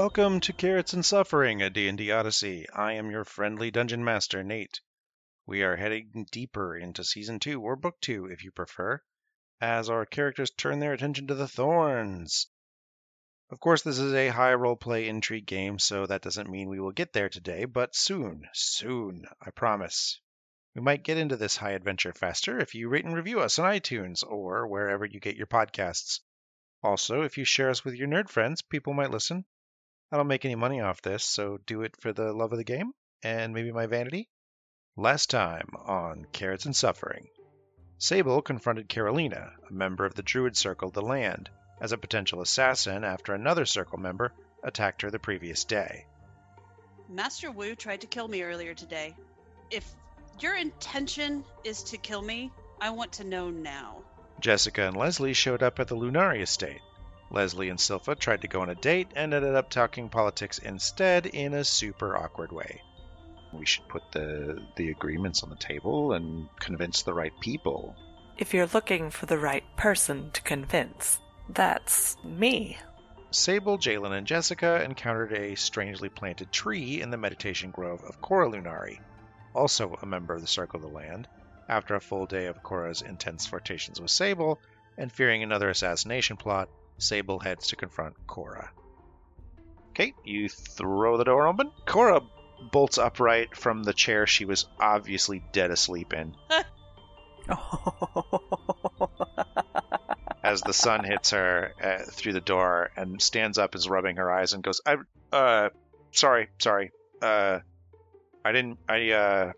Welcome to Carrots and Suffering, a D&D Odyssey. I am your friendly dungeon master, Nate. We are heading deeper into season 2 or book 2 if you prefer, as our characters turn their attention to the thorns. Of course, this is a high role play intrigue game, so that doesn't mean we will get there today, but soon, soon, I promise. We might get into this high adventure faster if you rate and review us on iTunes or wherever you get your podcasts. Also, if you share us with your nerd friends, people might listen. I don't make any money off this, so do it for the love of the game and maybe my vanity. Last time on Carrots and Suffering, Sable confronted Carolina, a member of the Druid Circle of the Land, as a potential assassin after another Circle member attacked her the previous day. Master Wu tried to kill me earlier today. If your intention is to kill me, I want to know now. Jessica and Leslie showed up at the Lunari estate. Leslie and Silpha tried to go on a date and ended up talking politics instead in a super awkward way. We should put the the agreements on the table and convince the right people. If you're looking for the right person to convince, that's me. Sable, Jalen, and Jessica encountered a strangely planted tree in the meditation grove of Cora Lunari, also a member of the Circle of the Land. After a full day of Cora's intense flirtations with Sable, and fearing another assassination plot, Sable heads to confront Cora. Okay, you throw the door open. Cora bolts upright from the chair she was obviously dead asleep in as the sun hits her uh, through the door and stands up, is rubbing her eyes, and goes, "I, uh, sorry, sorry, uh, I didn't, I, uh,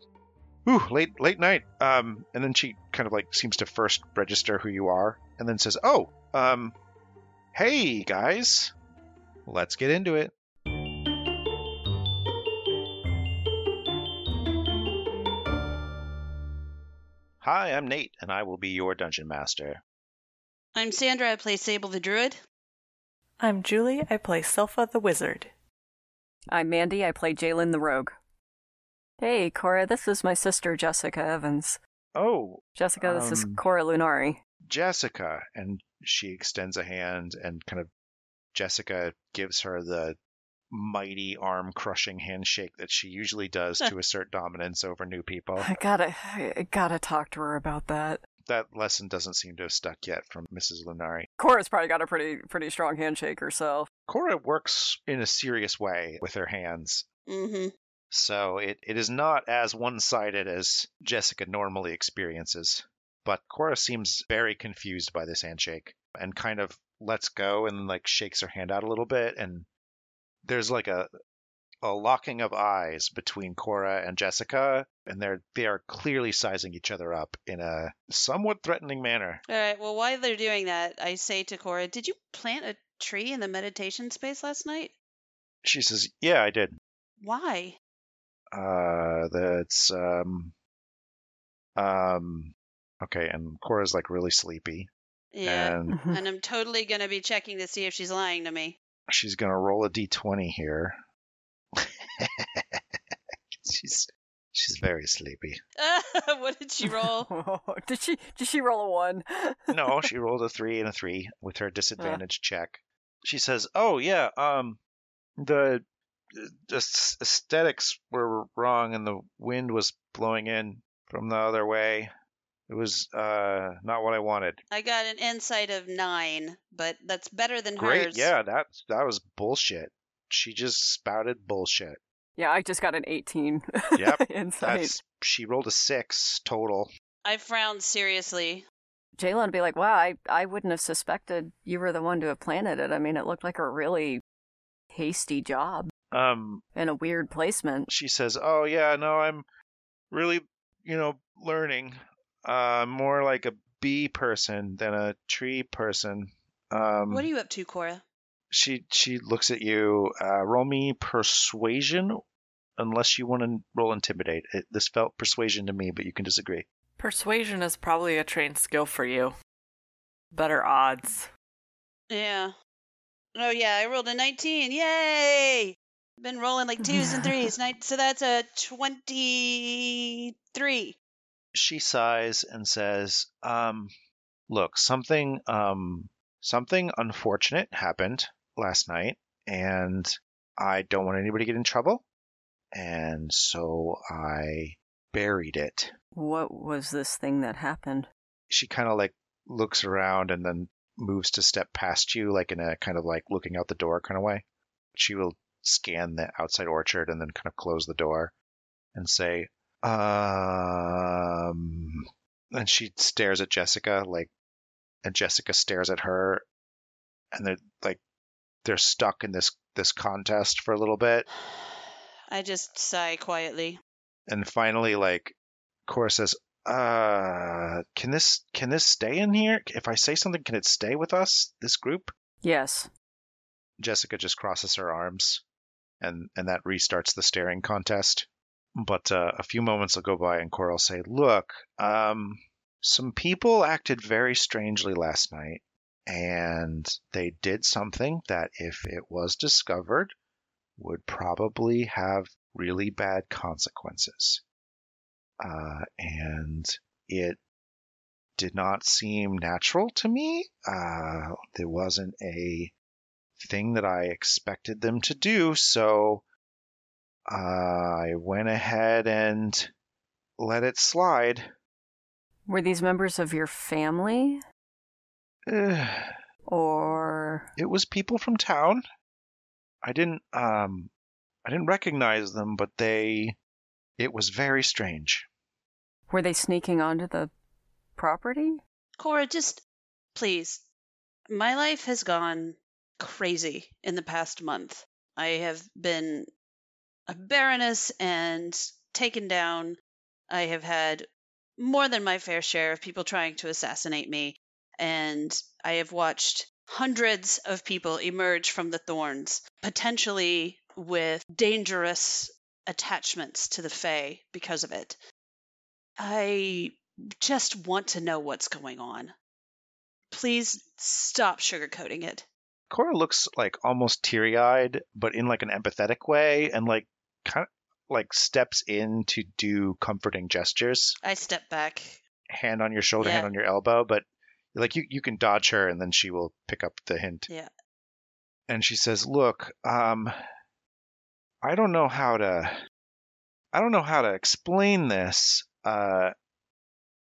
ooh, late, late night." Um, and then she kind of like seems to first register who you are, and then says, "Oh, um, hey guys, let's get into it." Hi, I'm Nate, and I will be your dungeon master. I'm Sandra. I play Sable the Druid. I'm Julie. I play Silpha the Wizard. I'm Mandy. I play Jalen the Rogue. Hey, Cora, this is my sister Jessica Evans. Oh, Jessica, this is Um, Cora Lunari. Jessica, and she extends a hand and kind of Jessica gives her the mighty arm crushing handshake that she usually does to assert dominance over new people. I gotta, I gotta talk to her about that. That lesson doesn't seem to have stuck yet from Mrs. Lunari. Cora's probably got a pretty, pretty strong handshake herself. Cora works in a serious way with her hands, Mm-hmm. So it, it is not as one sided as Jessica normally experiences. But Cora seems very confused by this handshake and kind of lets go and like shakes her hand out a little bit and there's like a a locking of eyes between Cora and Jessica and they're they are clearly sizing each other up in a somewhat threatening manner. All right. Well, while they're doing that, I say to Cora, "Did you plant a tree in the meditation space last night? She says, "Yeah, I did. Why?" Uh that's um um okay, and Cora's like really sleepy Yeah. and And I'm totally gonna be checking to see if she's lying to me. she's gonna roll a d20 here. she's she's very sleepy. what did she roll? did she, did she roll a one? No, she rolled a three and a three with her disadvantage check. She says, "Oh yeah, um, the the s- aesthetics were wrong, and the wind was blowing in from the other way. It was uh not what I wanted. I got an insight of nine, but that's better than Great, hers. yeah, that that was bullshit. She just spouted bullshit. Yeah, I just got an 18. Yep, Insight. That's she rolled a six total. I frowned seriously. Jalen would be like, wow, I, I wouldn't have suspected you were the one to have planted it. I mean, it looked like a really hasty job Um, and a weird placement. she says, "Oh yeah, no, I'm really, you know, learning. Uh, more like a bee person than a tree person." Um, What are you up to, Cora? she she looks at you. Uh, roll me persuasion, unless you want to roll intimidate. It, this felt persuasion to me, but you can disagree. Persuasion is probably a trained skill for you. Better odds. Yeah. Oh yeah, I rolled a 19. Yay! Been rolling like twos and threes. Night, so that's a 23. She sighs and says, um, "Look, something um something unfortunate happened last night, and I don't want anybody to get in trouble. And so I buried it. What was this thing that happened? She kind of like looks around and then moves to step past you, like in a kind of like looking out the door kind of way. She will scan the outside orchard and then kind of close the door and say, um, and she stares at Jessica, like, and Jessica stares at her, and they're like, they're stuck in this this contest for a little bit, I just sigh quietly. and finally, like, Cora says, "Uh, can this can this stay in here? If I say something, can it stay with us? This group?" Yes. Jessica just crosses her arms, and and that restarts the staring contest. But uh, a few moments will go by, and Cora will say, "Look, um, some people acted very strangely last night, and they did something that, if it was discovered, would probably have really bad consequences. Uh, and it did not seem natural to me. Uh, there wasn't a thing that I expected them to do, so uh, I went ahead and let it slide. Were these members of your family? Or. it was people from town. I didn't um I didn't recognize them, but they it was very strange. Were they sneaking onto the property? Cora, just please. My life has gone crazy in the past month. I have been a baroness and taken down. I have had more than my fair share of people trying to assassinate me, and I have watched hundreds of people emerge from the thorns, potentially with dangerous attachments to the Fae because of it. I just want to know what's going on. Please stop sugarcoating it. Cora looks like almost teary-eyed, but in like an empathetic way, and like kind of like steps in to do comforting gestures, I step back. hand on your shoulder, Yeah. hand on your elbow, but like you you can dodge her, and then she will pick up the hint. Yeah. and she says, "Look, um, I don't know how to, I don't know how to explain this." Uh,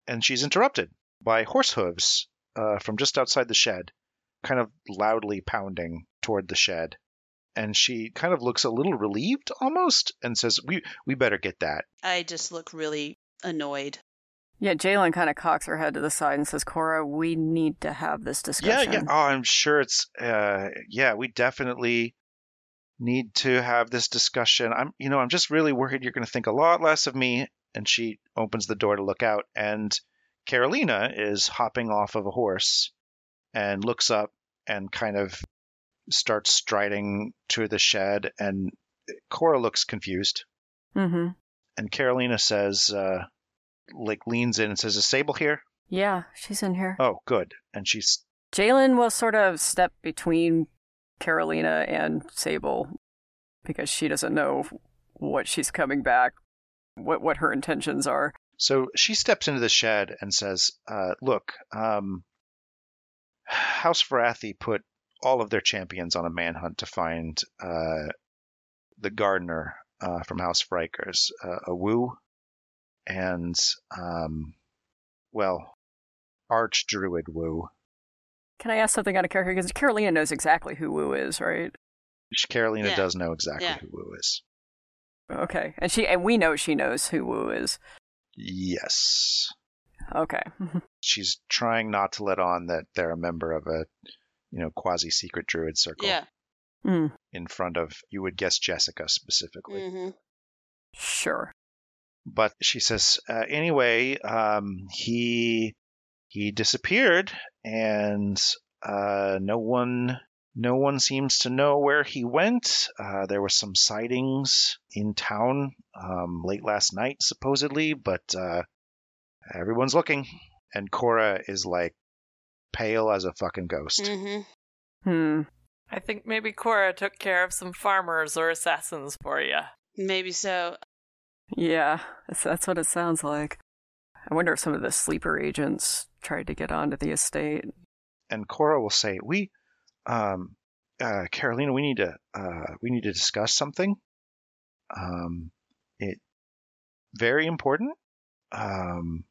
and she's interrupted by horse hooves uh, from just outside the shed, kind of loudly pounding toward the shed. And she kind of looks a little relieved, almost, and says, "We we better get that." I just look really annoyed. Yeah, Jalen kind of cocks her head to the side and says, Cora, we need to have this Yeah, discussion. yeah. Oh, I'm sure it's. Uh, yeah, we definitely need to have this discussion. I'm, you know, I'm just really worried you're going to think a lot less of me. And she opens the door to look out, and Carolina is hopping off of a horse and looks up and kind of starts striding to the shed. And Cora looks confused, Mm-hmm. and Carolina says, uh, like, leans in and says, "Is Sable here?" Yeah, she's in here. Oh, good. And she's Jalen will sort of step between Carolina and Sable because she doesn't know what she's coming back, what what her intentions are. So she steps into the shed and says, uh, "Look, um, House Varathi put all of their champions on a manhunt to find uh, the gardener uh, from House Frikers, uh, a Wu, and um, well, Arch Druid Wu. Can I ask something out of character? Because Carolina knows exactly who Wu is, right? Carolina Yeah. does know exactly Yeah. who Wu is. Okay, and she and we know she knows who Wu is. Yes, Okay, she's trying not to let on that they're a member of a, you know, quasi-secret Druid circle. Yeah. mm, in front of you would guess Jessica specifically. hmm sure. But she says uh, anyway, um, he he disappeared, and uh, no one no one seems to know where he went. Uh, there were some sightings in town um, late last night, supposedly, but uh, everyone's looking, and Cora is like pale as a fucking ghost. hmm Hmm. I think maybe Cora took care of some farmers or assassins for you. Maybe so. Yeah, that's, that's what it sounds like. I wonder if some of the sleeper agents tried to get onto the estate. and Cora will say, "We, um, uh, Carolina, we need to uh, we need to discuss something. Um, it very important. Um,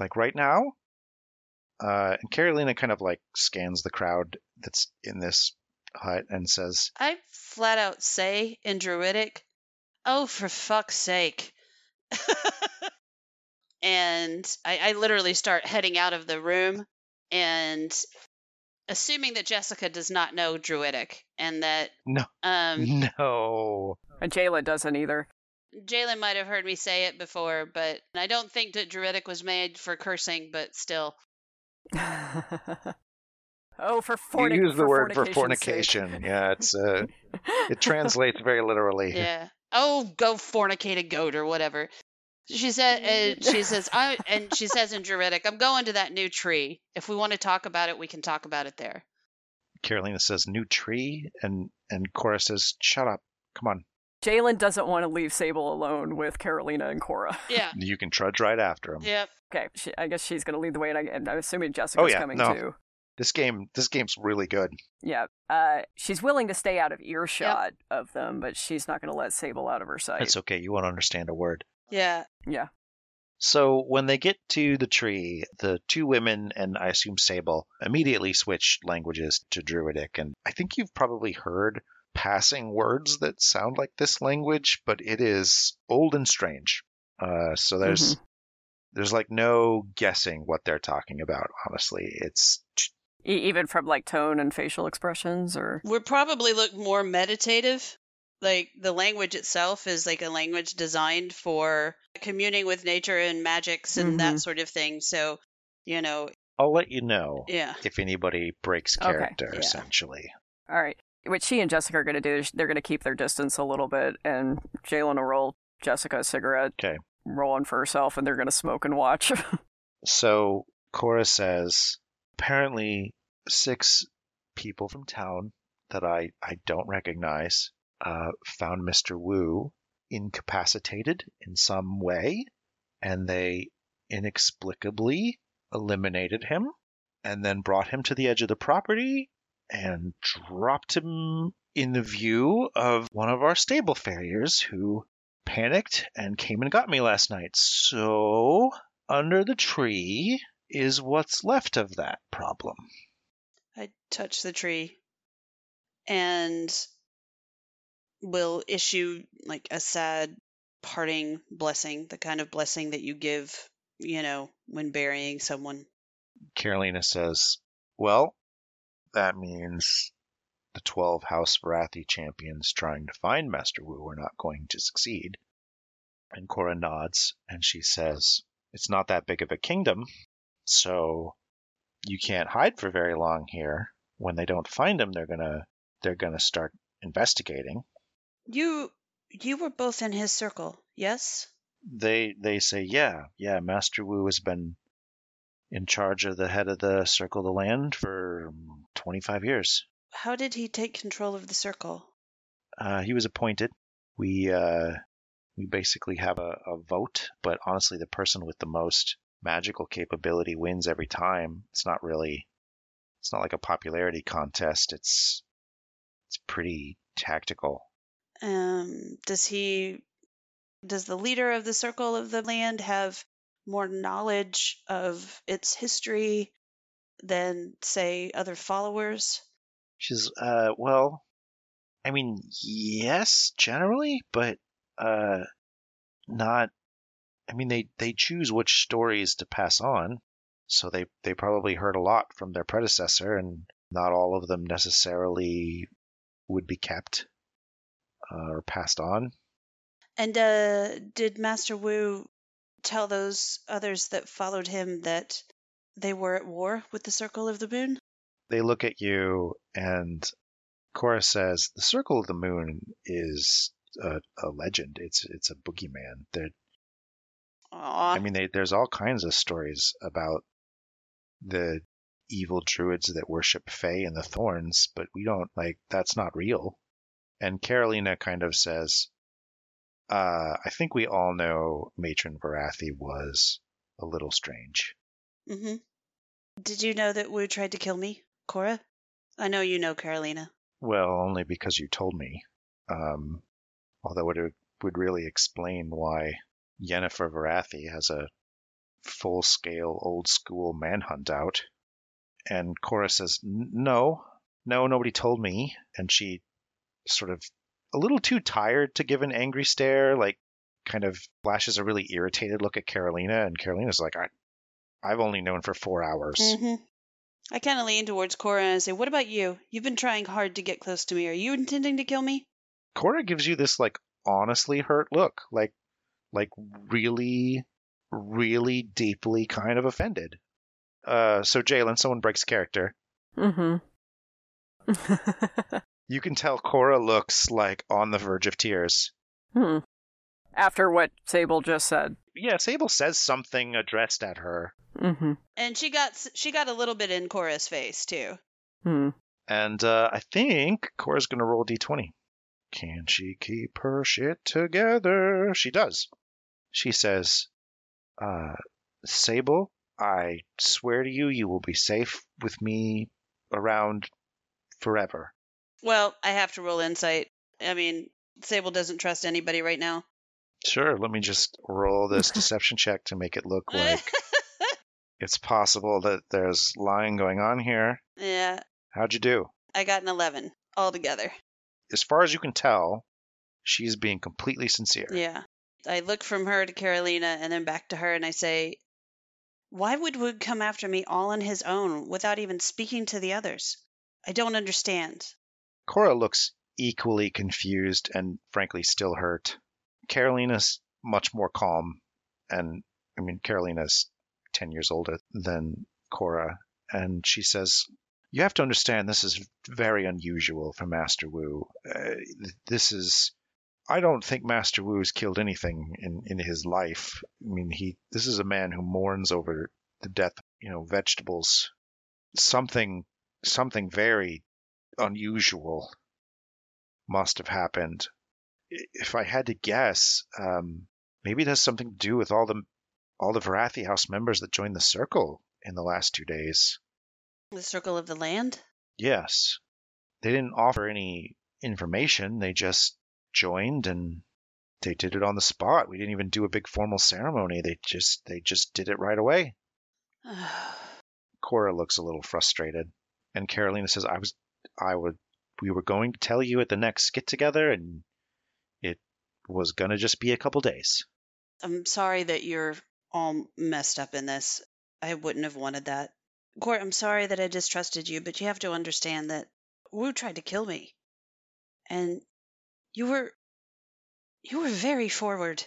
like right now. Uh, and Carolina kind of like scans the crowd that's in this hut and says, I flat out say in Druidic, oh, for fuck's sake. and I, I literally start heading out of the room and assuming that Jessica does not know Druidic and that No. um, "No." And Jayla doesn't either. Jalen might have heard me say it before, but I don't think that Druidic was made for cursing, but still. oh, for You use the for word for fornication's sake. fornication. Yeah, it's uh, it translates very literally. Yeah. Oh, go fornicate a goat or whatever. She said. Uh, she says. I and she says in Druidic, "I'm going to that new tree. If we want to talk about it, we can talk about it there." Carolina says, "New tree," and and Cora says, "Shut up. Come on. Jalen doesn't want to leave Sable alone with Carolina and Cora. Yeah. You can trudge right after him." Yep. Okay, she, I guess she's going to lead the way, and, I, and I'm assuming Jessica's Oh, yeah, coming no. too. This game, this game's really good. Yeah, uh, she's willing to stay out of earshot of them, but she's not going to let Sable out of her sight. It's okay. You won't understand a word. Yeah. Yeah. So when they get to the tree, the two women and I assume Sable immediately switch languages to Druidic, and I think you've probably heard passing words that sound like this language, but it is old and strange. Uh, so there's there's like no guessing what they're talking about. Honestly, it's E- even from like tone and facial expressions, or Would probably look more meditative. Like the language itself is like a language designed for communing with nature and magics and that Mhm. sort of thing. So, you know, I'll let you know yeah. if anybody breaks Okay, character. yeah. Essentially, all right. What she and Jessica are going to do is they're going to keep their distance a little bit, and Jalen will roll Jessica a cigarette, Okay. roll one for herself, and they're going to smoke and watch. So Cora says, apparently six people from town that I, I don't recognize uh, found Mr. Wu incapacitated in some way, and they inexplicably eliminated him and then brought him to the edge of the property and dropped him in the view of one of our stable farriers who panicked and came and got me last night. So under the tree is what's left of that problem. I touch the tree and will issue like a sad parting blessing, the kind of blessing that you give, you know, when burying someone. Carolina says, Well, that means the 12 House Varathi champions trying to find Master Wu are not going to succeed. And Cora nods and she says, It's not that big of a kingdom, so you can't hide for very long here. When they don't find him, they're gonna they're gonna start investigating. You you were both in his circle, yes? They they say, Yeah, yeah, Master Wu has been in charge of the head of the Circle of the Land for 25 years. How did he take control of the circle? Uh, he was appointed. We uh, we basically have a, a vote, but honestly, the person with the most magical capability wins every time. It's not really, it's not like a popularity contest. It's it's pretty tactical. Um, does he does the leader of the circle of the land have more knowledge of its history than say other followers? She's uh, well, I mean, yes, generally, but uh, not. I mean, they they choose which stories to pass on, so they they probably heard a lot from their predecessor, and not all of them necessarily would be kept uh, or passed on. And uh, did Master Wu tell those others that followed him that they were at war with the Circle of the Moon? They look at you, and Cora says, "The Circle of the Moon is a, a legend. It's it's a boogeyman. They're I mean, they, there's all kinds of stories about the evil druids that worship Fae and the Thorns, but we don't like that's not real. And Carolina kind of says, uh, "I think we all know Matron Varathi was a little strange." hmm Did you know that Wu tried to kill me, Cora? I know you know Carolina. Well, only because you told me. Um, although it would really explain why Yennefer Varathi has a full-scale, old-school manhunt out. And Cora says, "No, no, nobody told me." And she sort of a little too tired to give an angry stare, like kind of flashes a really irritated look at Carolina, and Carolina's like, I, I've only known for four hours. hmm I kind of lean towards Cora and I say, What about you? You've been trying hard to get close to me. Are you intending to kill me? Cora gives you this like honestly hurt look, like like really, really deeply kind of offended. Uh, so Jalen, someone breaks character. Mm-hmm. You can tell Cora looks like on the verge of tears. hmm. After what Sable just said. Yeah, Sable says something addressed at her, Mm-hmm. And she got she got a little bit in Cora's face too. Hmm. and uh, I think Cora's gonna roll a d20. Can she keep her shit together? She does. She says, uh, Sable, I swear to you, you will be safe with me around forever. Well, I have to roll insight. I mean, Sable doesn't trust anybody right now. Sure, let me just roll this deception check to make it look like it's possible that there's lying going on here. yeah, How'd you do? I got an 11 altogether. As far as you can tell, she's being completely sincere. Yeah. I look from her to Carolina and then back to her and I say, Why would Wu come after me all on his own without even speaking to the others? I don't understand. Cora looks equally confused and frankly still hurt. Carolina's much more calm, and I mean, Carolina's 10 years older than Cora, and she says, You have to understand this is very unusual for Master Wu. Uh, this is. I don't think Master Wu's killed anything in, in his life. I mean, he. This is a man who mourns over the death, you know, vegetables. Something, something very unusual must have happened. If I had to guess, um, maybe it has something to do with all the all the Varathi House members that joined the circle in the last two days. The circle of the land? Yes, they didn't offer any information. They just joined and they did it on the spot. We didn't even do a big formal ceremony. They just they just did it right away. Cora looks a little frustrated, and Carolina says, "I was, I would, we were going to tell you at the next get together, and it was gonna just be a couple days." I'm sorry that you're all messed up in this. I wouldn't have wanted that. Court, I'm sorry that I distrusted you, but you have to understand that Wu tried to kill me. And you were you were very forward.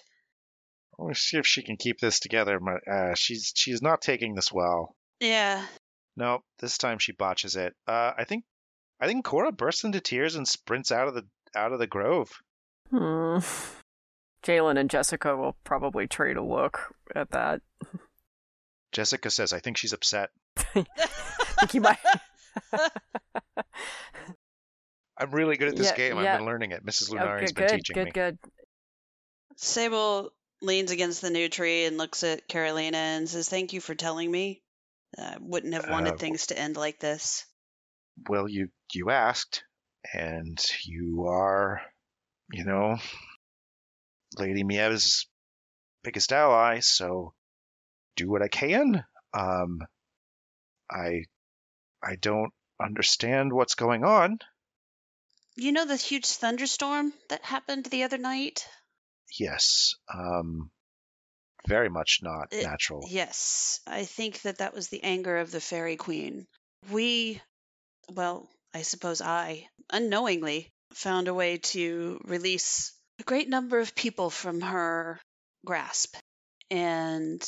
To see if she can keep this together. My- Uh, she's she's not taking this well. Yeah. No, this time she botches it. Uh, I think I think Cora bursts into tears and sprints out of the out of the grove. Hmm. Jalen and Jessica will probably trade a look at that. Jessica says, "I think she's upset." I think you might. I'm really good at this Yeah, game. yeah. I've been learning it. Mrs. Oh, Lunari's good, been good, teaching good, me. good. Sable leans against the new tree and looks at Carolina and says, Thank you for telling me. I wouldn't have wanted Uh, things to end like this. Well, you you asked, and you are, you know, Lady Miev's biggest ally. So do what I can. Um, I I don't understand what's going on. You know the huge thunderstorm that happened the other night? Yes, um, very much not It- natural. Yes, I think that that was the anger of the fairy queen. We, well, I suppose I, unknowingly, found a way to release a great number of people from her grasp. And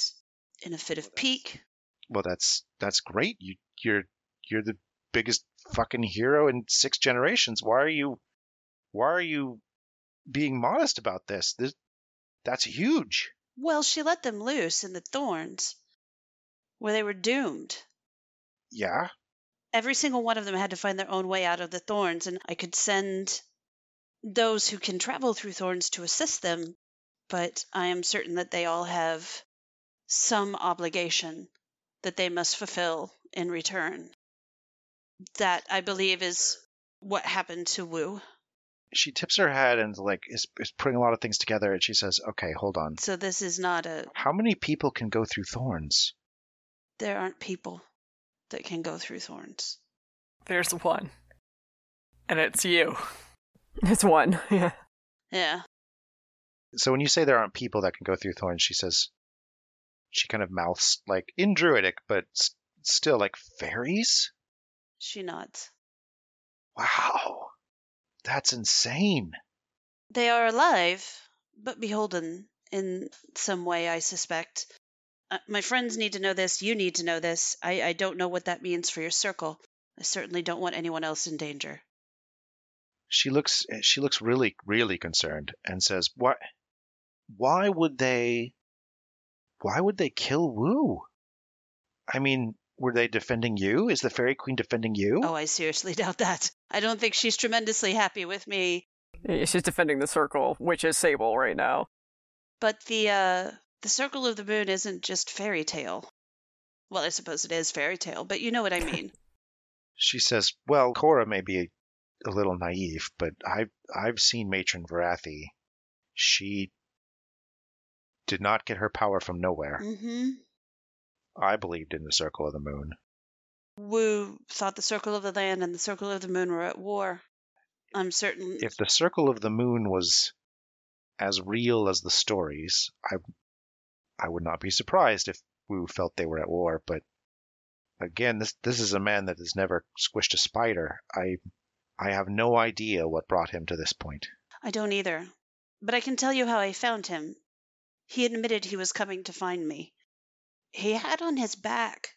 in a fit of pique, Well, that's that's great. You you're you're the biggest fucking hero in six generations. Why are you why are you being modest about this? This that's huge. well, she let them loose in the thorns where they were doomed. Yeah. Every single one of them had to find their own way out of the thorns, and I could send those who can travel through thorns to assist them, but I am certain that they all have some obligation that they must fulfill in return. That I believe is what happened to Wu. She tips her head and like is, is putting a lot of things together and she says, Okay, hold on. So this is not a. How many people can go through thorns? There aren't people that can go through thorns. There's one. And it's you. It's one. Yeah. Yeah. So when you say there aren't people that can go through thorns, she says, she kind of mouths like in Druidic, but s- still like fairies? She nods. Wow. That's insane. They are alive, but beholden in some way, I suspect. Uh, my friends need to know this. You need to know this. I, I don't know what that means for your circle. I certainly don't want anyone else in danger. She looks she looks really really concerned and says, "Why why would they why would they kill Wu? I mean, were they defending you? Is the fairy queen defending you? Oh, I seriously doubt that. I don't think she's tremendously happy with me. Yeah, She's defending the circle, which is Sable right now. But the uh the circle of the moon isn't just fairy tale. Well, I suppose it is fairy tale, but you know what I mean. She says, "Well, Cora may be a little naive, but I've I've seen Matron Varathi. She did not get her power from nowhere. mm-hmm. I believed in the circle of the moon. Wu thought the circle of the land and the circle of the moon were at war. I'm certain. If the circle of the moon was as real as the stories, I I would not be surprised if Wu felt they were at war, but again, this this is a man that has never squished a spider. I I have no idea what brought him to this point. I don't either. But I can tell you how I found him. He admitted he was coming to find me. He had on his back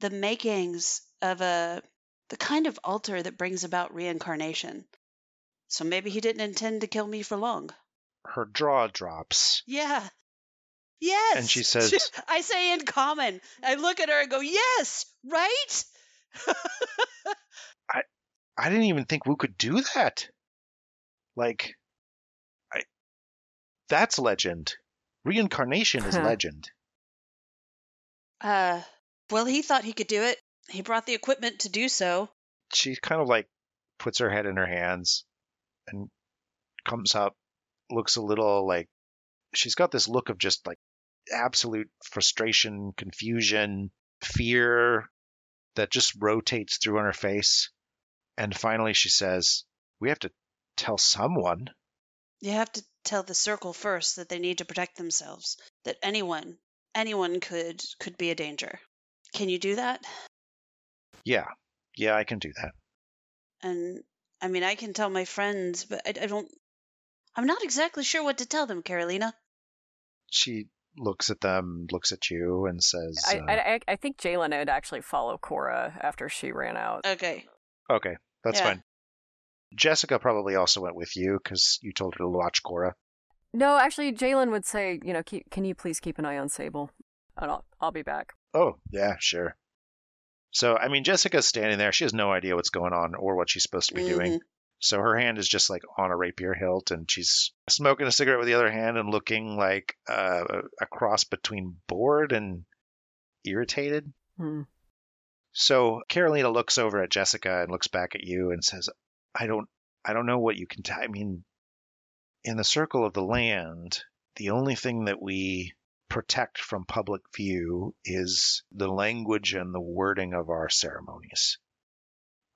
the makings of a the kind of altar that brings about reincarnation. So maybe he didn't intend to kill me for long. Her jaw drops. Yeah. Yes. And she says- I say in common. I look at her and go, "Yes, right?" I I didn't even think Wu could do that. Like, I that's legend. Reincarnation is legend. Uh, well, he thought he could do it. He brought the equipment to do so. She kind of like puts her head in her hands and comes up, looks a little like she's got this look of just like absolute frustration, confusion, fear that just rotates through on her face. And finally she says, We have to tell someone. You have to tell the circle first that they need to protect themselves. That anyone, anyone could could be a danger. Can you do that? Yeah, yeah, I can do that. And I mean, I can tell my friends, but I, I don't. I'm not exactly sure what to tell them, Carolina. She looks at them, looks at you, and says, I, uh, I, I think Jalen would actually follow Cora after she ran out. Okay. Okay, that's Yeah. fine. Jessica probably also went with you because you told her to watch Cora. No, actually, Jalen would say, you know, keep, can you please keep an eye on Sable? And I'll, I'll be back. Oh, yeah, sure. So, I mean, Jessica's standing there. She has no idea what's going on or what she's supposed to be doing. So her hand is just like on a rapier hilt, and she's smoking a cigarette with the other hand and looking like uh, a cross between bored and irritated. Hmm. So Carolina looks over at Jessica and looks back at you and says, "I don't, I don't know what you can tell. I mean, in the circle of the land, the only thing that we protect from public view is the language and the wording of our ceremonies.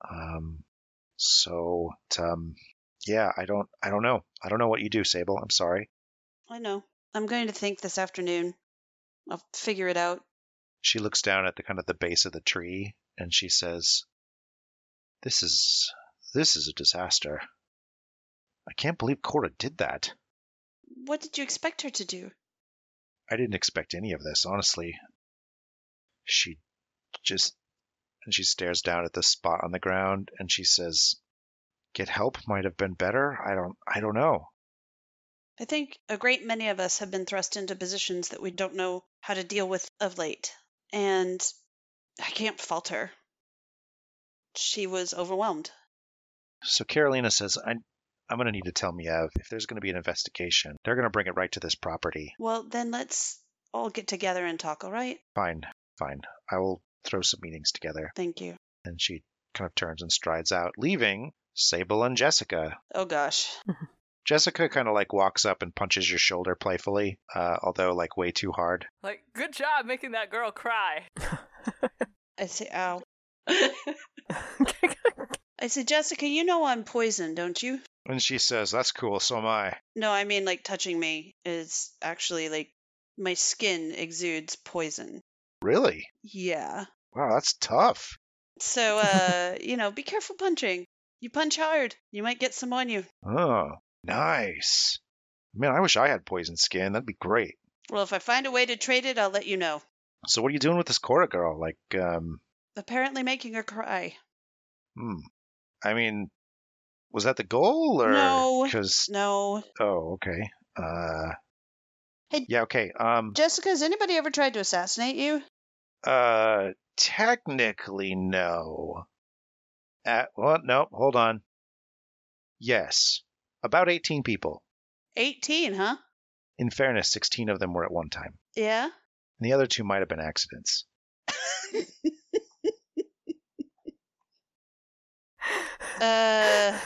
Um, so, um, yeah, I don't, I don't know. I don't know what you do, Sable. I'm sorry." I know. I'm going to think this afternoon. I'll figure it out. She looks down at the kind of the base of the tree and she says, "This is this is a disaster. I can't believe Cora did that. What did you expect her to do? I didn't expect any of this, honestly. She just and she stares down at the spot on the ground and she says, "Get help might have been better. I don't I don't know." I think a great many of us have been thrust into positions that we don't know how to deal with of late. And I can't fault her. She was overwhelmed. So Carolina says, "I I'm going to need to tell Miev if there's going to be an investigation. They're going to bring it right to this property. Well, then let's all get together and talk, all right? Fine, fine. I will throw some meetings together." Thank you. and she kind of turns and strides out, leaving Sable and Jessica. Oh gosh. Jessica kind of like walks up and punches your shoulder playfully, uh, although like way too hard. Like, good job making that girl cry. I say, ow. I say, Jessica, you know I'm poisoned, don't you? And she says, "That's cool. So am I." No, I mean like touching me is actually like my skin exudes poison. Really? Yeah. Wow, that's tough. So uh, you know, be careful punching. You punch hard, you might get some on you. Oh, nice. Man, I wish I had poison skin. That'd be great. Well, if I find a way to trade it, I'll let you know. So, what are you doing with this Cora girl? Like, um, Apparently making her cry. hmm. I mean, was that the goal or No. Because No. oh, okay. Uh, Hey- yeah, okay. Um, Jessica, has anybody ever tried to assassinate you? uh, technically no. At well, no, hold on. Yes, about eighteen people. 18, huh? In fairness, sixteen of them were at one time. Yeah. And the other two might have been accidents. uh,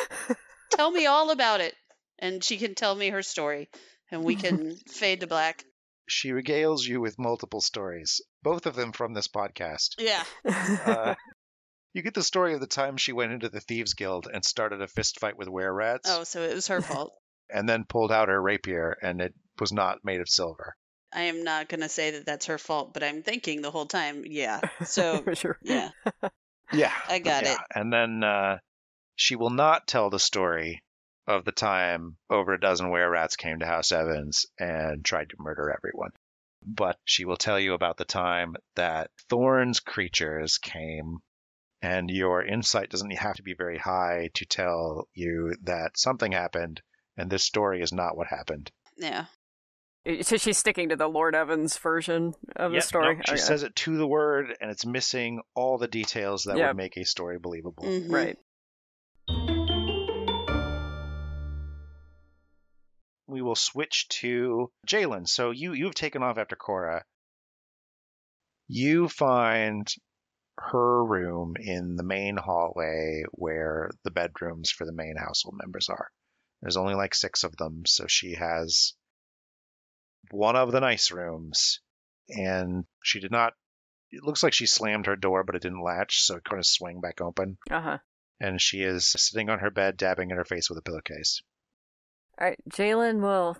tell me all about it. And she can tell me her story, and we can fade to black. She regales you with multiple stories, both of them from this podcast. Yeah. Uh, you get the story of the time she went into the Thieves Guild and started a fist fight with were rats, Oh, so it was her fault. and then pulled out her rapier, and it was not made of silver. I am not going to say that that's her fault, but I'm thinking the whole time, yeah. So, sure. yeah. Yeah, I got yeah. it. And then uh, she will not tell the story of the time over a dozen were rats came to House Evans and tried to murder everyone. But she will tell you about the time that Thorn's creatures came, and your insight doesn't have to be very high to tell you that something happened, and this story is not what happened. Yeah. So she's sticking to the Lord Evans version of Yep, the story. nope, she Okay. says it to the word, and it's missing all the details that Yep. would make a story believable. Mhm. Right. We will switch to Jalen. So you you've taken off after Cora. You find her room in the main hallway where the bedrooms for the main household members are. There's only like six of them, so she has one of the nice rooms, and she did not. It looks like she slammed her door, but it didn't latch, so it kind of swung back open. Uh huh. And she is sitting on her bed, dabbing in her face with a pillowcase. All right. Jalen will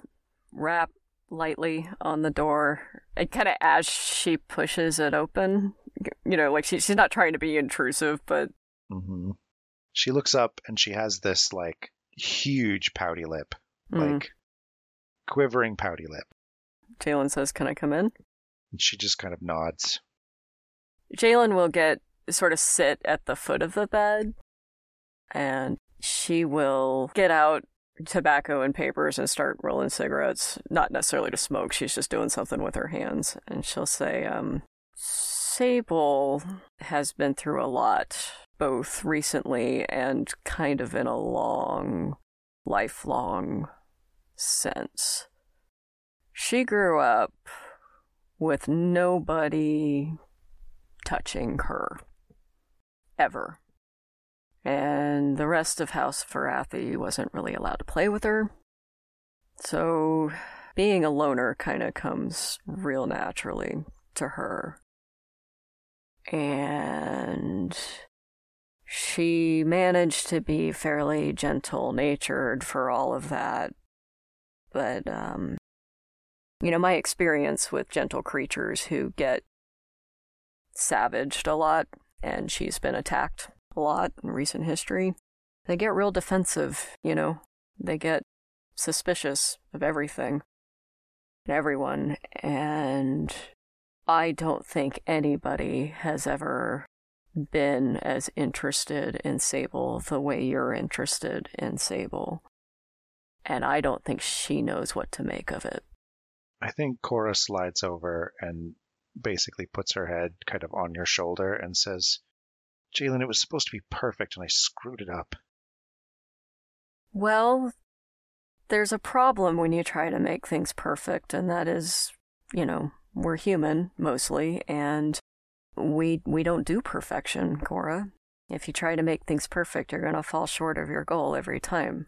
rap lightly on the door, and kind of as she pushes it open. You know, like she, she's not trying to be intrusive, but hmm She looks up and she has this like huge pouty lip, mm, like quivering pouty lip. Jalen says, "Can I come in?" And she just kind of nods. Jalen will get sort of sit at the foot of the bed, and she will get out tobacco and papers and start rolling cigarettes. Not necessarily to smoke. She's just doing something with her hands, and she'll say, um, "Sable has been through a lot, both recently and kind of in a long, lifelong sense. She grew up." With nobody touching her. Ever. And the rest of House Varathi wasn't really allowed to play with her. So being a loner kind of comes real naturally to her. And she managed to be fairly gentle natured for all of that. But, um, you know, my experience with gentle creatures who get savaged a lot, and she's been attacked a lot in recent history. They get real defensive, you know. They get suspicious of everything and everyone, and I don't think anybody has ever been as interested in Sable the way you're interested in Sable. And I don't think she knows what to make of it. I think Cora slides over and basically puts her head kind of on your shoulder and says, Jalen, it was supposed to be perfect and I screwed it up. Well, there's a problem when you try to make things perfect, and that is, you know, we're human mostly, and we we don't do perfection, Cora. If you try to make things perfect, you're going to fall short of your goal every time.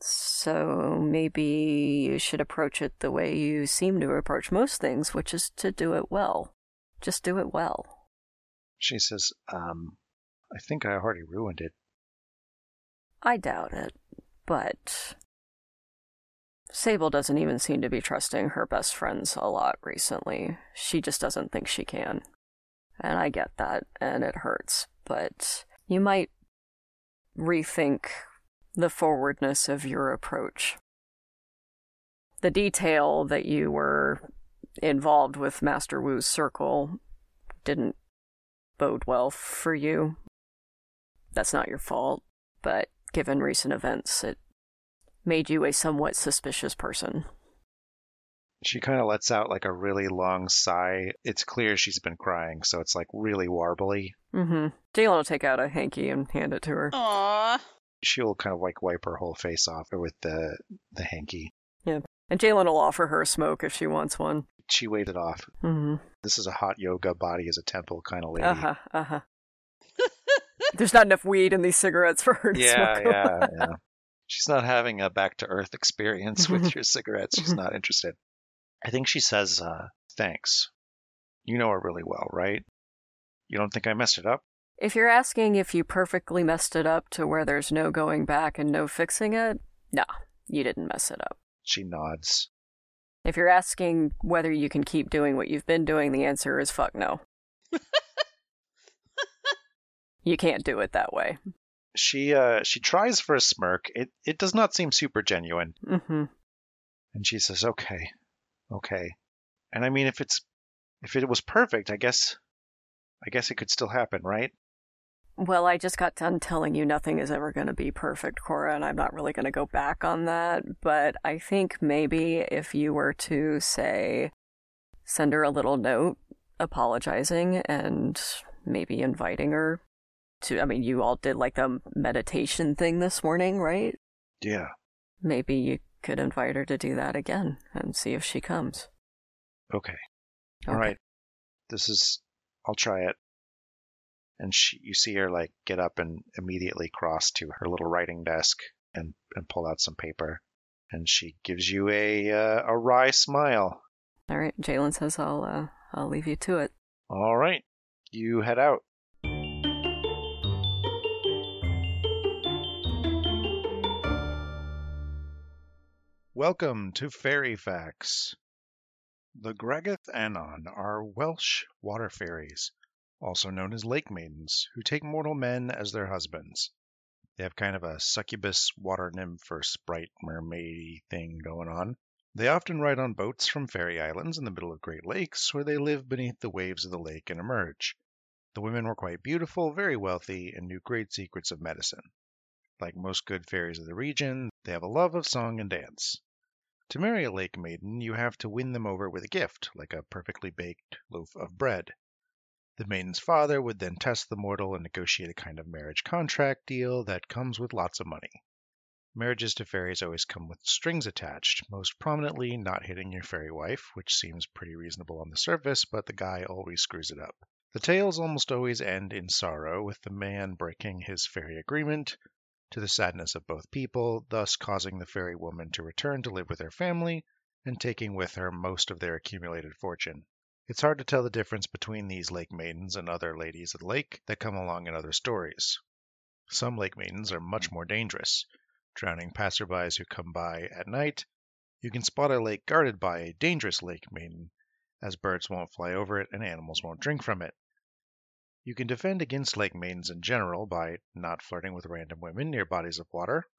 So maybe you should approach it the way you seem to approach most things, which is to do it well. Just do it well. She says, um, I think I already ruined it. I doubt it, but Sable doesn't even seem to be trusting her best friends a lot recently. She just doesn't think she can. And I get that, and it hurts, but you might rethink the forwardness of your approach. The detail that you were involved with Master Wu's circle didn't bode well for you. That's not your fault, but given recent events, it made you a somewhat suspicious person. She kind of lets out like a really long sigh. It's clear she's been crying, so it's like really warbly. Mm-hmm. Jalen will take out a hanky and hand it to her. Aww. She'll kind of like wipe her whole face off with the the hanky. Yeah, and Jalen will offer her a smoke if she wants one. She waved it off. Mm-hmm. This is a hot yoga body as a temple kind of lady. Uh-huh, uh-huh. There's not enough weed in these cigarettes for her to Yeah, smoke. yeah, yeah. She's not having a back to earth experience with your cigarettes. She's not interested. I think she says, uh, thanks. You know her really well, right? You don't think I messed it up? If you're asking if you perfectly messed it up to where there's no going back and no fixing it, nah, you didn't mess it up. She nods. If you're asking whether you can keep doing what you've been doing, the answer is fuck no. you can't do it that way. She uh she tries for a smirk. It it does not seem super genuine. Mm-hmm. And she says, "Okay. Okay." And I mean if it's if it was perfect, I guess I guess it could still happen, right? Well, I just got done telling you nothing is ever going to be perfect, Cora, and I'm not really going to go back on that. But I think maybe if you were to say, send her a little note apologizing and maybe inviting her to, I mean, you all did like the meditation thing this morning, right? Yeah. Maybe you could invite her to do that again and see if she comes. Okay. All Okay. right. This is I'll try it. And she you see her like get up and immediately cross to her little writing desk and and pull out some paper. And she gives you a uh, a wry smile. All right. Jalen says I'll, uh, I'll leave you to it. All right. You head out. Welcome to Fairy Facts. The Gwragedd Annwn are Welsh water fairies, also known as lake maidens, who take mortal men as their husbands. They have kind of a succubus water nymph or sprite mermaidy thing going on. They often ride on boats from fairy islands in the middle of great lakes, where they live beneath the waves of the lake and emerge. The women were quite beautiful, very wealthy, and knew great secrets of medicine. Like most good fairies of the region, they have a love of song and dance. To marry a lake maiden, you have to win them over with a gift, like a perfectly baked loaf of bread. The maiden's father would then test the mortal and negotiate a kind of marriage contract deal that comes with lots of money. Marriages to fairies always come with strings attached, most prominently not hitting your fairy wife, which seems pretty reasonable on the surface, but the guy always screws it up. The tales almost always end in sorrow, with the man breaking his fairy agreement, to the sadness of both people, thus causing the fairy woman to return to live with her family and taking with her most of their accumulated fortune. It's hard to tell the difference between these lake maidens and other ladies of the lake that come along in other stories. Some lake maidens are much more dangerous, drowning passerbys who come by at night. You can spot a lake guarded by a dangerous lake maiden, as birds won't fly over it and animals won't drink from it. You can defend against lake maidens in general by not flirting with random women near bodies of water,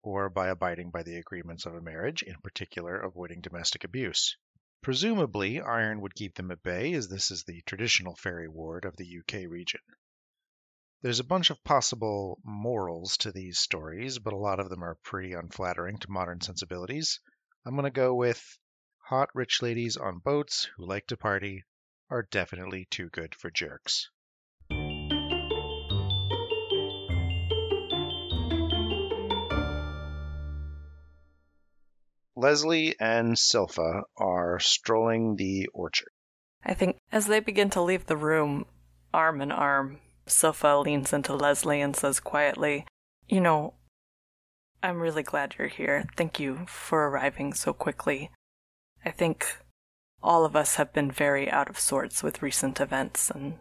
or by abiding by the agreements of a marriage, in particular avoiding domestic abuse. Presumably, iron would keep them at bay, as this is the traditional fairy ward of the UK region. There's a bunch of possible morals to these stories, but a lot of them are pretty unflattering to modern sensibilities. I'm going to go with hot rich ladies on boats who like to party are definitely too good for jerks. Leslie and Silpha are strolling the orchard. I think as they begin to leave the room, arm in arm, Silpha leans into Leslie and says quietly, You know, I'm really glad you're here. Thank you for arriving so quickly. I think all of us have been very out of sorts with recent events, and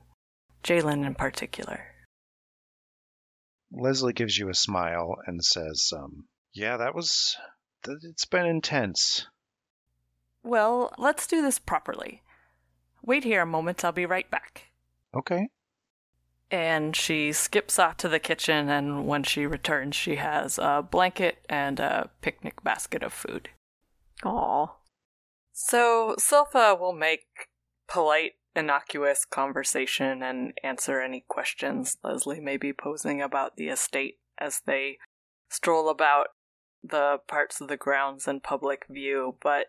Jalen in particular. Leslie gives you a smile and says, um, "Yeah, that was. Th- It's been intense." Well, let's do this properly. Wait here a moment, I'll be right back. Okay. And she skips off to the kitchen, and when she returns, she has a blanket and a picnic basket of food. Aw. So, Silpha will make polite, innocuous conversation and answer any questions Leslie may be posing about the estate as they stroll about the parts of the grounds in public view, but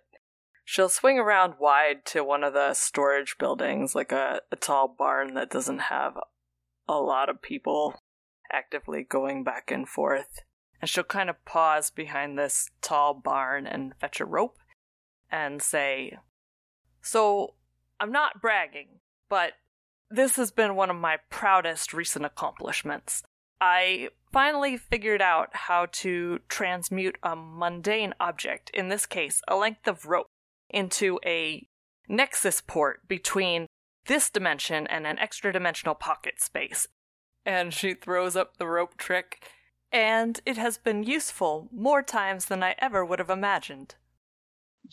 she'll swing around wide to one of the storage buildings, like a, a tall barn that doesn't have a lot of people actively going back and forth. And she'll kind of pause behind this tall barn and fetch a rope and say, So, I'm not bragging, but this has been one of my proudest recent accomplishments. I finally figured out how to transmute a mundane object, in this case, a length of rope, into a nexus port between this dimension and an extra dimensional pocket space. And she throws up the rope trick, and it has been useful more times than I ever would have imagined.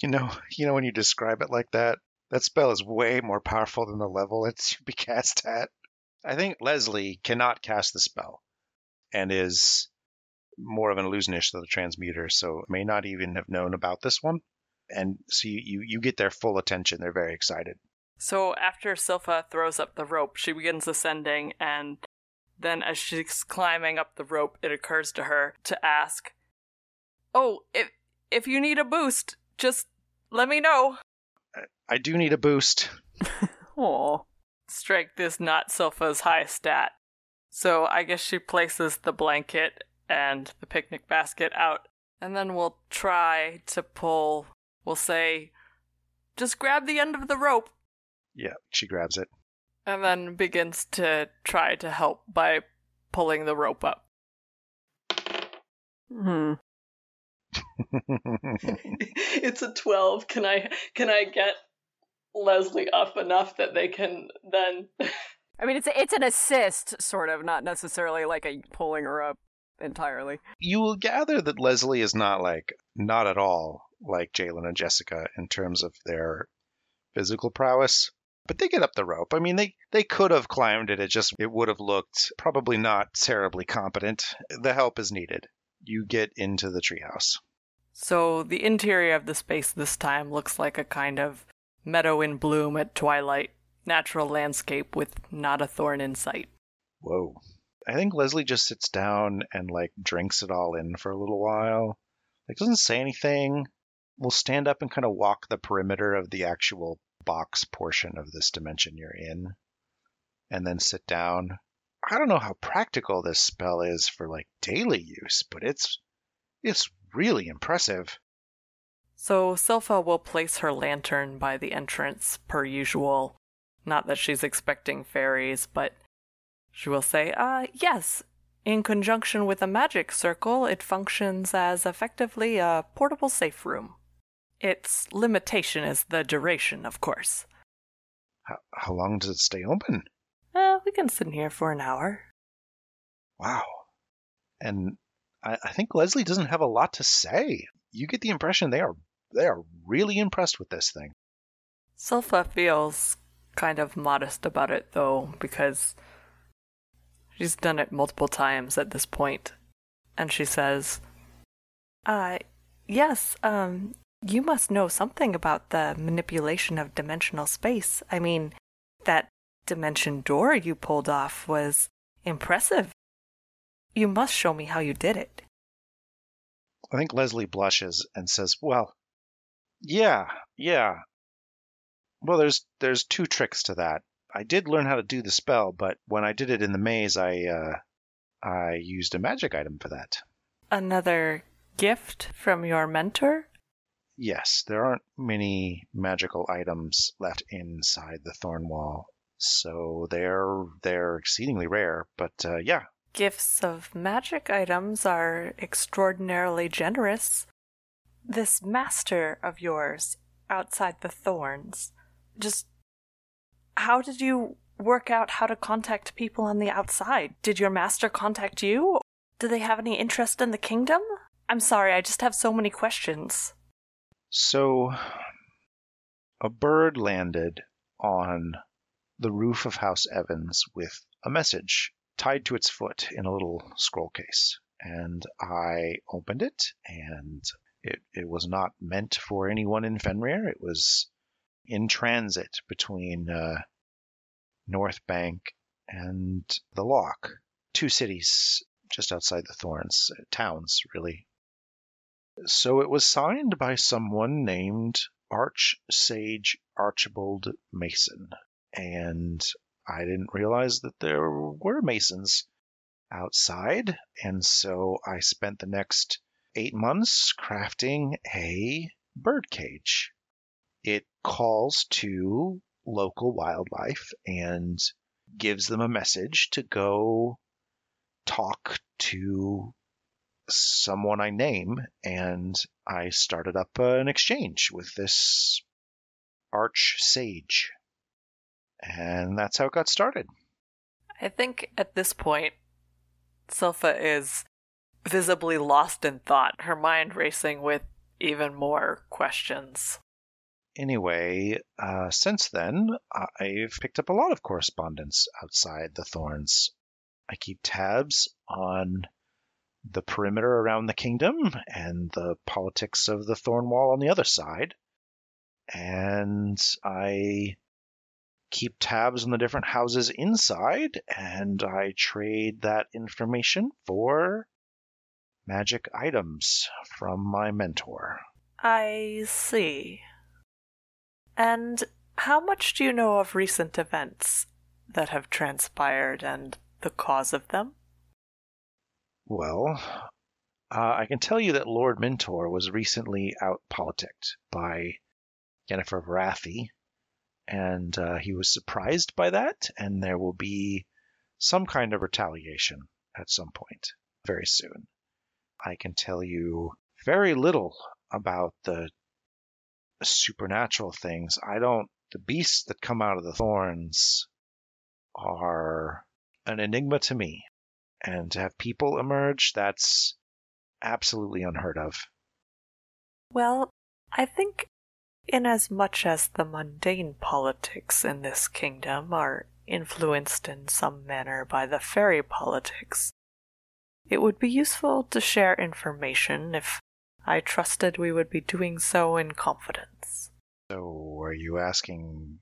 You know, you know when you describe it like that, that spell is way more powerful than the level it's be cast at. I think Leslie cannot cast the spell and is more of an illusionist than a transmuter, so may not even have known about this one. And so you, you, you get their full attention. They're very excited. So after Silpha throws up the rope, she begins ascending, and then as she's climbing up the rope, it occurs to her to ask, "Oh, if if you need a boost, just let me know." I do need a boost. Aw. Strength is not Silpha's high stat, so I guess she places the blanket and the picnic basket out, and then we'll try to pull. We'll say, "Just grab the end of the rope." Yeah, she grabs it. and then begins to try to help by pulling the rope up. Hmm. it's a 12. Can I can I get Leslie up enough that they can then I mean, it's a, it's an assist, sort of, not necessarily like a pulling her up entirely. you will gather that Leslie is not like not at all like Jalen and Jessica in terms of their physical prowess. But they get up the rope. I mean, they they could have climbed it. It just it would have looked probably not terribly competent. The help is needed. You get into the treehouse. So the interior of the space this time looks like a kind of meadow in bloom at twilight, natural landscape with not a thorn in sight. Whoa. I think Leslie just sits down and like drinks it all in for a little while. Like doesn't say anything. We'll stand up and kind of walk the perimeter of the actual box portion of this dimension you're in and then sit down. I don't know how practical this spell is for like daily use, but it's it's really impressive. So Silpha will place her lantern by the entrance per usual. Not that she's expecting fairies, but she will say, uh, yes. In conjunction with a magic circle, it functions as effectively a portable safe room. Its limitation is the duration, of course. How, how long does it stay open? Uh, we can sit in here for an hour. Wow. And I, I think Leslie doesn't have a lot to say. You get the impression they are they are really impressed with this thing. Silpha feels kind of modest about it, though, because she's done it multiple times at this point. And she says, Uh, yes, um, you must know something about the manipulation of dimensional space. I mean, that dimension door you pulled off was impressive. You must show me how you did it. I think Leslie blushes and says, "Well, yeah, yeah. Well, there's there's two tricks to that. I did learn how to do the spell, but when I did it in the maze, I uh, I used a magic item for that. Another gift from your mentor? Yes, there aren't many magical items left inside the Thornwall So they're they're exceedingly rare. But uh, yeah, Gifts of magic items are extraordinarily generous. This master of yours outside the thorns, just how did you work out how to contact people on the outside? Did your master contact you? Do they have any interest in the kingdom? I'm sorry, I just have so many questions. So, a bird landed on the roof of House Evans with a message tied to its foot in a little scroll case. And I opened it, and it, it was not meant for anyone in Fenrir. It was in transit between uh, North Bank and the Lock, two cities just outside the Thorns, uh, towns, really. So it was signed by someone named Arch Sage Archibald Mason. And I didn't realize that there were Masons outside. And so I spent the next eight months crafting a birdcage. It calls to local wildlife and gives them a message to go talk to someone I name, and I started up an exchange with this arch sage. And that's how it got started. I think at this point, Silpha is visibly lost in thought, her mind racing with even more questions. Anyway, uh, since then, I've picked up a lot of correspondence outside the Thorns. I keep tabs on the perimeter around the kingdom and the politics of the Thornwall on the other side. And I keep tabs on the different houses inside, and I trade that information for magic items from my mentor. I see. And how much do you know of recent events that have transpired and the cause of them? Well, uh, I can tell you that Lord Mentor was recently out politicked by Jennifer Varathi, and uh, he was surprised by that, and there will be some kind of retaliation at some point very soon. I can tell you very little about the supernatural things. I don't, the beasts that come out of the thorns are an enigma to me. And to have people emerge, that's absolutely unheard of. Well, I think inasmuch as the mundane politics in this kingdom are influenced in some manner by the fairy politics, it would be useful to share information if I trusted we would be doing so in confidence. So, are you asking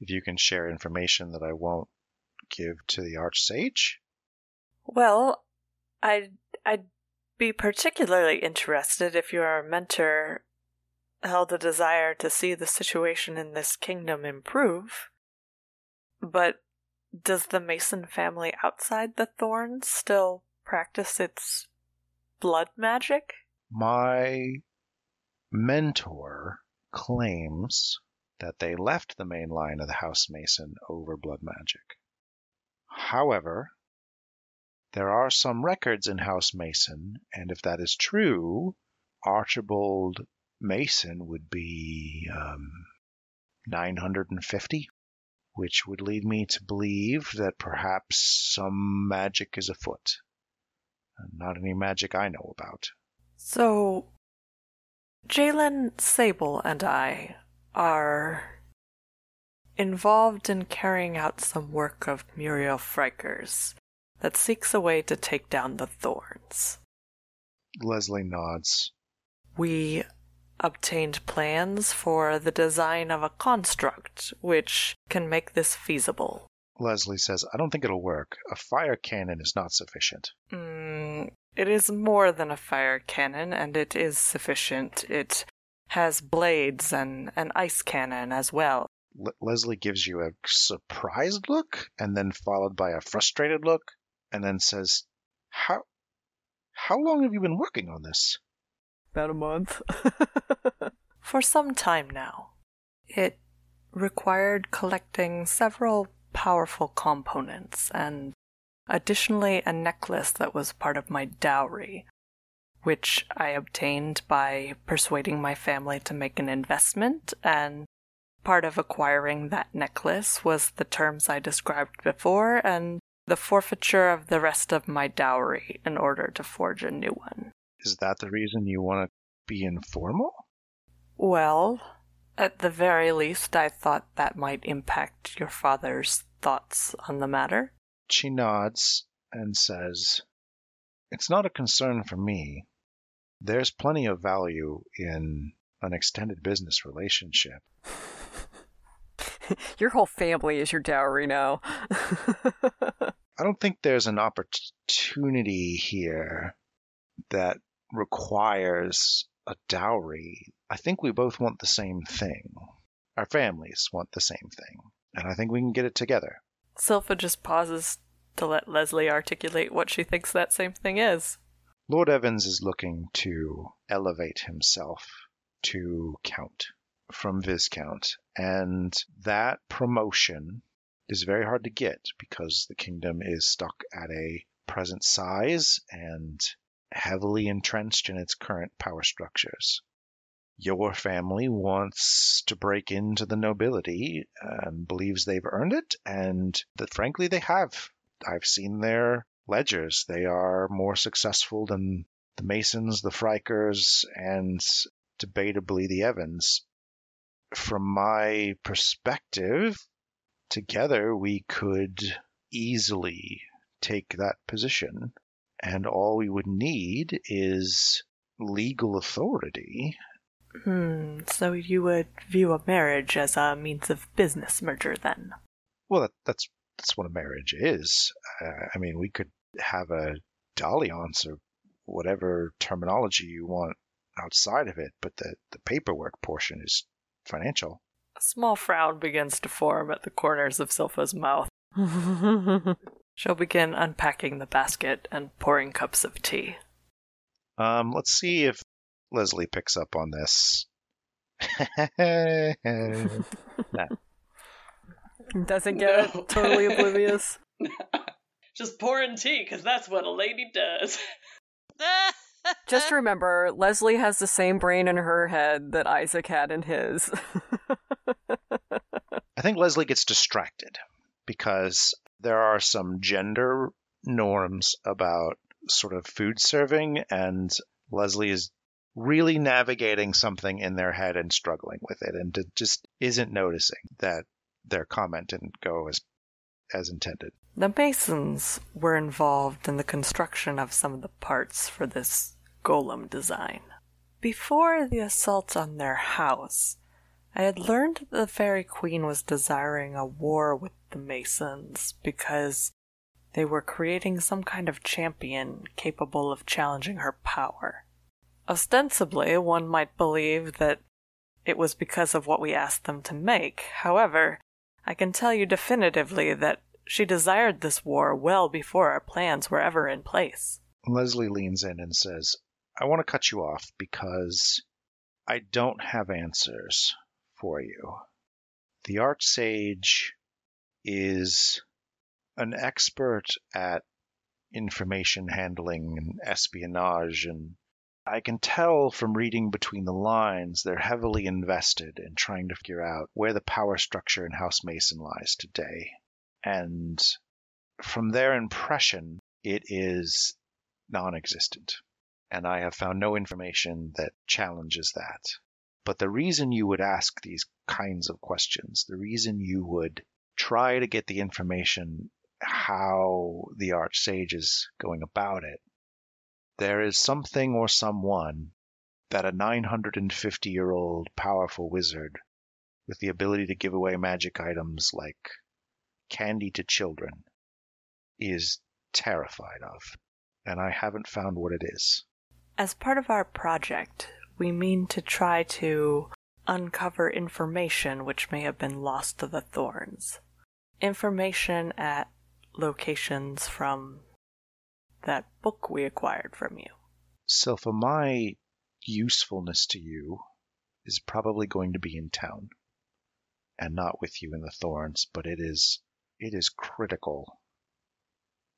if you can share information that I won't give to the Archsage? Well, I'd, I'd be particularly interested if your mentor held a desire to see the situation in this kingdom improve. But does the Mason family outside the Thorns still practice its blood magic? My mentor claims that they left the main line of the House Mason over blood magic. However, there are some records in House Mason, and if that is true, Archibald Mason would be um, 950, which would lead me to believe that perhaps some magic is afoot. Not any magic I know about. So, Jalen Sable and I are involved in carrying out some work of Muriel Frikers that seeks a way to take down the Thorns. Leslie nods. We obtained plans for the design of a construct which can make this feasible. Leslie says, I don't think it'll work. A fire cannon is not sufficient. Mm, it is more than a fire cannon, and it is sufficient. It has blades and an ice cannon as well. Le- Leslie gives you a surprised look, and then followed by a frustrated look, and then says, "How, how long have you been working on this?" About a month. For some time now. It required collecting several powerful components, and additionally a necklace that was part of my dowry, which I obtained by persuading my family to make an investment, and part of acquiring that necklace was the terms I described before, and the forfeiture of the rest of my dowry in order to forge a new one. Is that the reason you want to be informal? Well, at the very least, I thought that might impact your father's thoughts on the matter. She nods and says, It's not a concern for me. There's plenty of value in an extended business relationship. your whole family is your dowry now. I don't think there's an opportunity here that requires a dowry. I think we both want the same thing. Our families want the same thing. And I think we can get it together. Silpha just pauses to let Leslie articulate what she thinks that same thing is. Lord Evans is looking to elevate himself to Count from Viscount, and that promotion is very hard to get because the kingdom is stuck at a present size and heavily entrenched in its current power structures. Your family wants to break into the nobility and believes they've earned it, and that frankly they have. I've seen their ledgers. They are more successful than the Masons, the Frykers, and debatably the Evans. From my perspective, together we could easily take that position and all we would need is legal authority. Hmm, so you would view a marriage as a means of business merger then? Well, that, that's that's what a marriage is. Uh, I mean, we could have a dalliance or whatever terminology you want outside of it, but the, the paperwork portion is financial. A small frown begins to form at the corners of Silpha's mouth. She'll begin unpacking the basket and pouring cups of tea. Um, let's see if Leslie picks up on this. Doesn't get No. totally oblivious. Just pouring tea, because that's what a lady does. Just remember, Leslie has the same brain in her head that Isaac had in his. I think Leslie gets distracted because there are some gender norms about sort of food serving, and Leslie is really navigating something in their head and struggling with it, and just isn't noticing that their comment didn't go as as intended. The Masons were involved in the construction of some of the parts for this golem design. Before the assault on their house, I had learned that the Fairy Queen was desiring a war with the Masons because they were creating some kind of champion capable of challenging her power. Ostensibly, one might believe that it was because of what we asked them to make. However, I can tell you definitively that she desired this war well before our plans were ever in place. Leslie leans in and says, I want to cut you off because I don't have answers for you. The Archsage is an expert at information handling and espionage, and I can tell from reading between the lines they're heavily invested in trying to figure out where the power structure in House Mason lies today. And from their impression, it is non existent. And I have found no information that challenges that. But the reason you would ask these kinds of questions, the reason you would try to get the information how the Archsage is going about it, there is something or someone that a 950 year old powerful wizard with the ability to give away magic items like candy to children is terrified of. And I haven't found what it is. As part of our project, we mean to try to uncover information which may have been lost to the thorns. Information at locations from that book we acquired from you. So for my usefulness to you is probably going to be in town and not with you in the thorns, but it is it is critical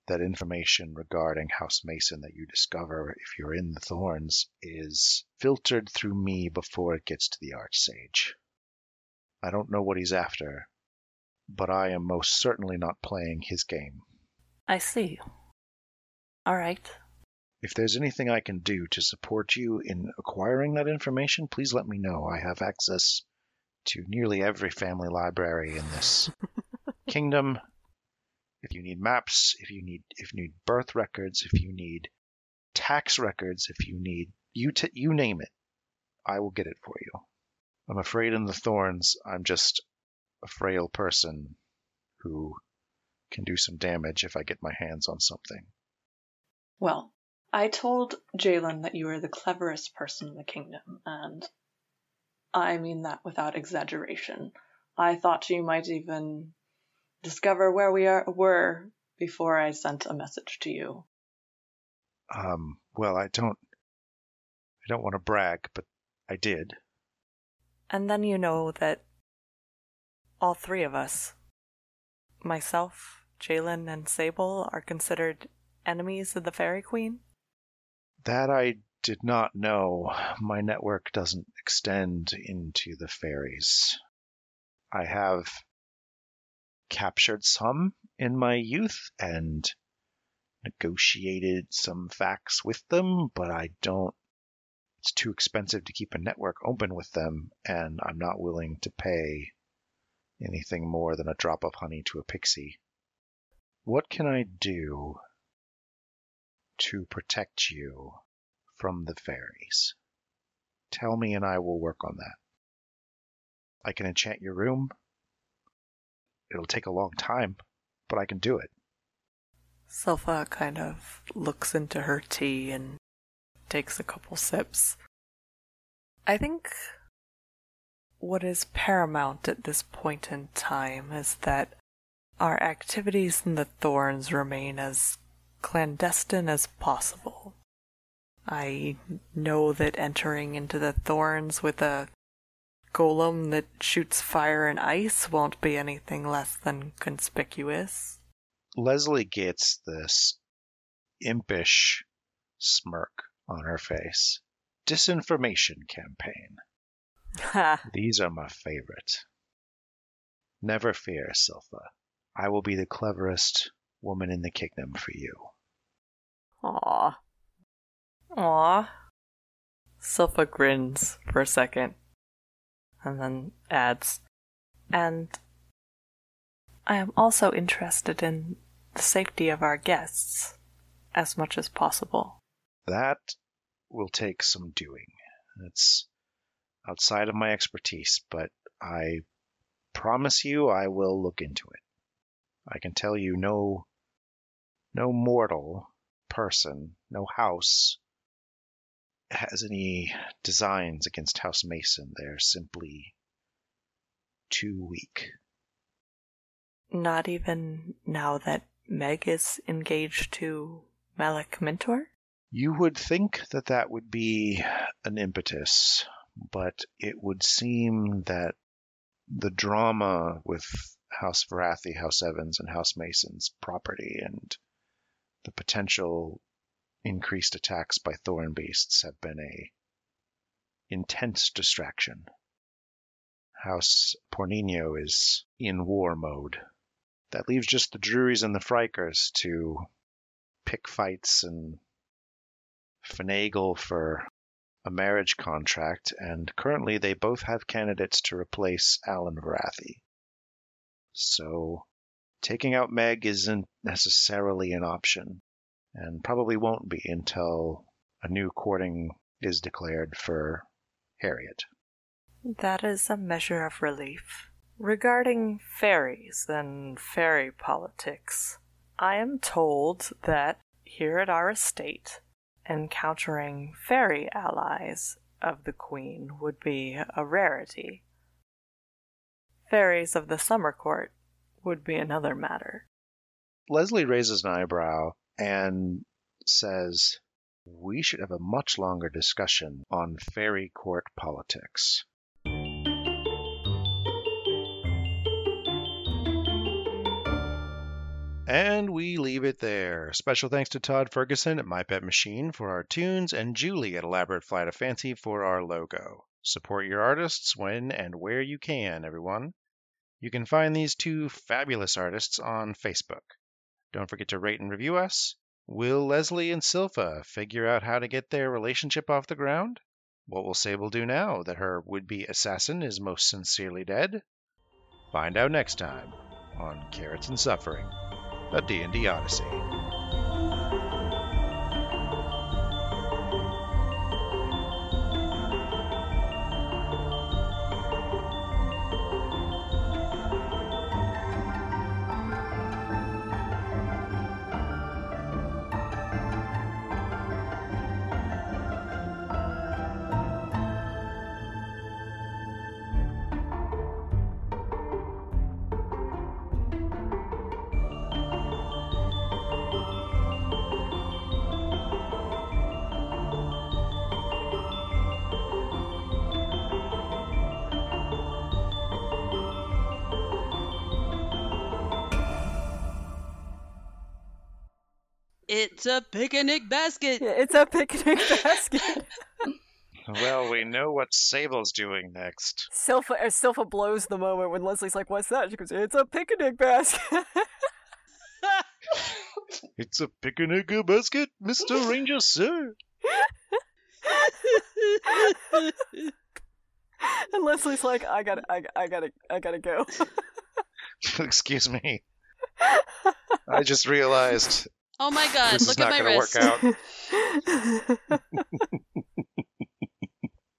that information regarding House Mason that you discover if you're in the Thorns is filtered through me before it gets to the Archsage. I don't know what he's after, but I am most certainly not playing his game. I see. All right. If there's anything I can do to support you in acquiring that information, please let me know. I have access to nearly every family library in this kingdom. If you need maps, if you need if you need birth records, if you need tax records, if you need you t- you name it, I will get it for you. I'm afraid in the thorns, I'm just a frail person who can do some damage if I get my hands on something. Well, I told Jalen that you were the cleverest person in the kingdom, and I mean that without exaggeration. I thought you might even discover where we are were before I sent a message to you. Um, well, I don't, I don't want to brag, but I did. And then you know that all three of us, myself, Jalen, and Sable, are considered enemies of the Fairy Queen? That I did not know. My network doesn't extend into the fairies. I have captured some in my youth and negotiated some facts with them, but I don't. It's too expensive to keep a network open with them, and I'm not willing to pay anything more than a drop of honey to a pixie. What can I do to protect you from the fairies? Tell me, and I will work on that. I can enchant your room. It'll take a long time, but I can do it. Silpha kind of looks into her tea and takes a couple sips. I think what is paramount at this point in time is that our activities in the Thorns remain as clandestine as possible. I know that entering into the Thorns with a golem that shoots fire and ice won't be anything less than conspicuous. Leslie gets this impish smirk on her face. Disinformation campaign. These are my favorite. Never fear, Silpha. I will be the cleverest woman in the kingdom for you. Aw. Aw. Silpha grins for a second and then adds, And I am also interested in the safety of our guests as much as possible. That will take some doing. It's outside of my expertise, but I promise you I will look into it. I can tell you no no mortal person, no house has any designs against House Mason. They're simply too weak. Not even now that Meg is engaged to Malik Mentor? You would think that that would be an impetus, but it would seem that the drama with House Varathi, House Evans, and House Mason's property and the potential increased attacks by thorn beasts have been a intense distraction. House Pornino is in war mode. That leaves just the Druries and the Frykers to pick fights and finagle for a marriage contract, and currently they both have candidates to replace Alan Varathi. So taking out Meg isn't necessarily an option, and probably won't be until a new courting is declared for Harriet. That is a measure of relief. Regarding fairies and fairy politics, I am told that here at our estate, encountering fairy allies of the Queen would be a rarity. Fairies of the Summer Court would be another matter. Leslie raises an eyebrow and says, We should have a much longer discussion on fairy court politics. And we leave it there. Special thanks to Todd Ferguson at My Pet Machine for our tunes and Julie at Elaborate Flight of Fancy for our logo. Support your artists when and where you can, everyone. You can find these two fabulous artists on Facebook. Don't forget to rate and review us. Will Leslie and Silpha figure out how to get their relationship off the ground? What will Sable do now that her would be assassin is most sincerely dead? Find out next time on Carrots and Suffering, a D&D Odyssey. Picnic basket. It's a picnic basket. Well, we know what Sable's doing next. Silpha, uh, Silpha blows the moment when Leslie's like, "What's that?" She goes, "It's a picnic basket." It's a picnic basket, Mr. Ranger, sir. and Leslie's like, "I gotta, I, I gotta, I gotta go." Excuse me. I just realized Oh my god, this look at my wrist.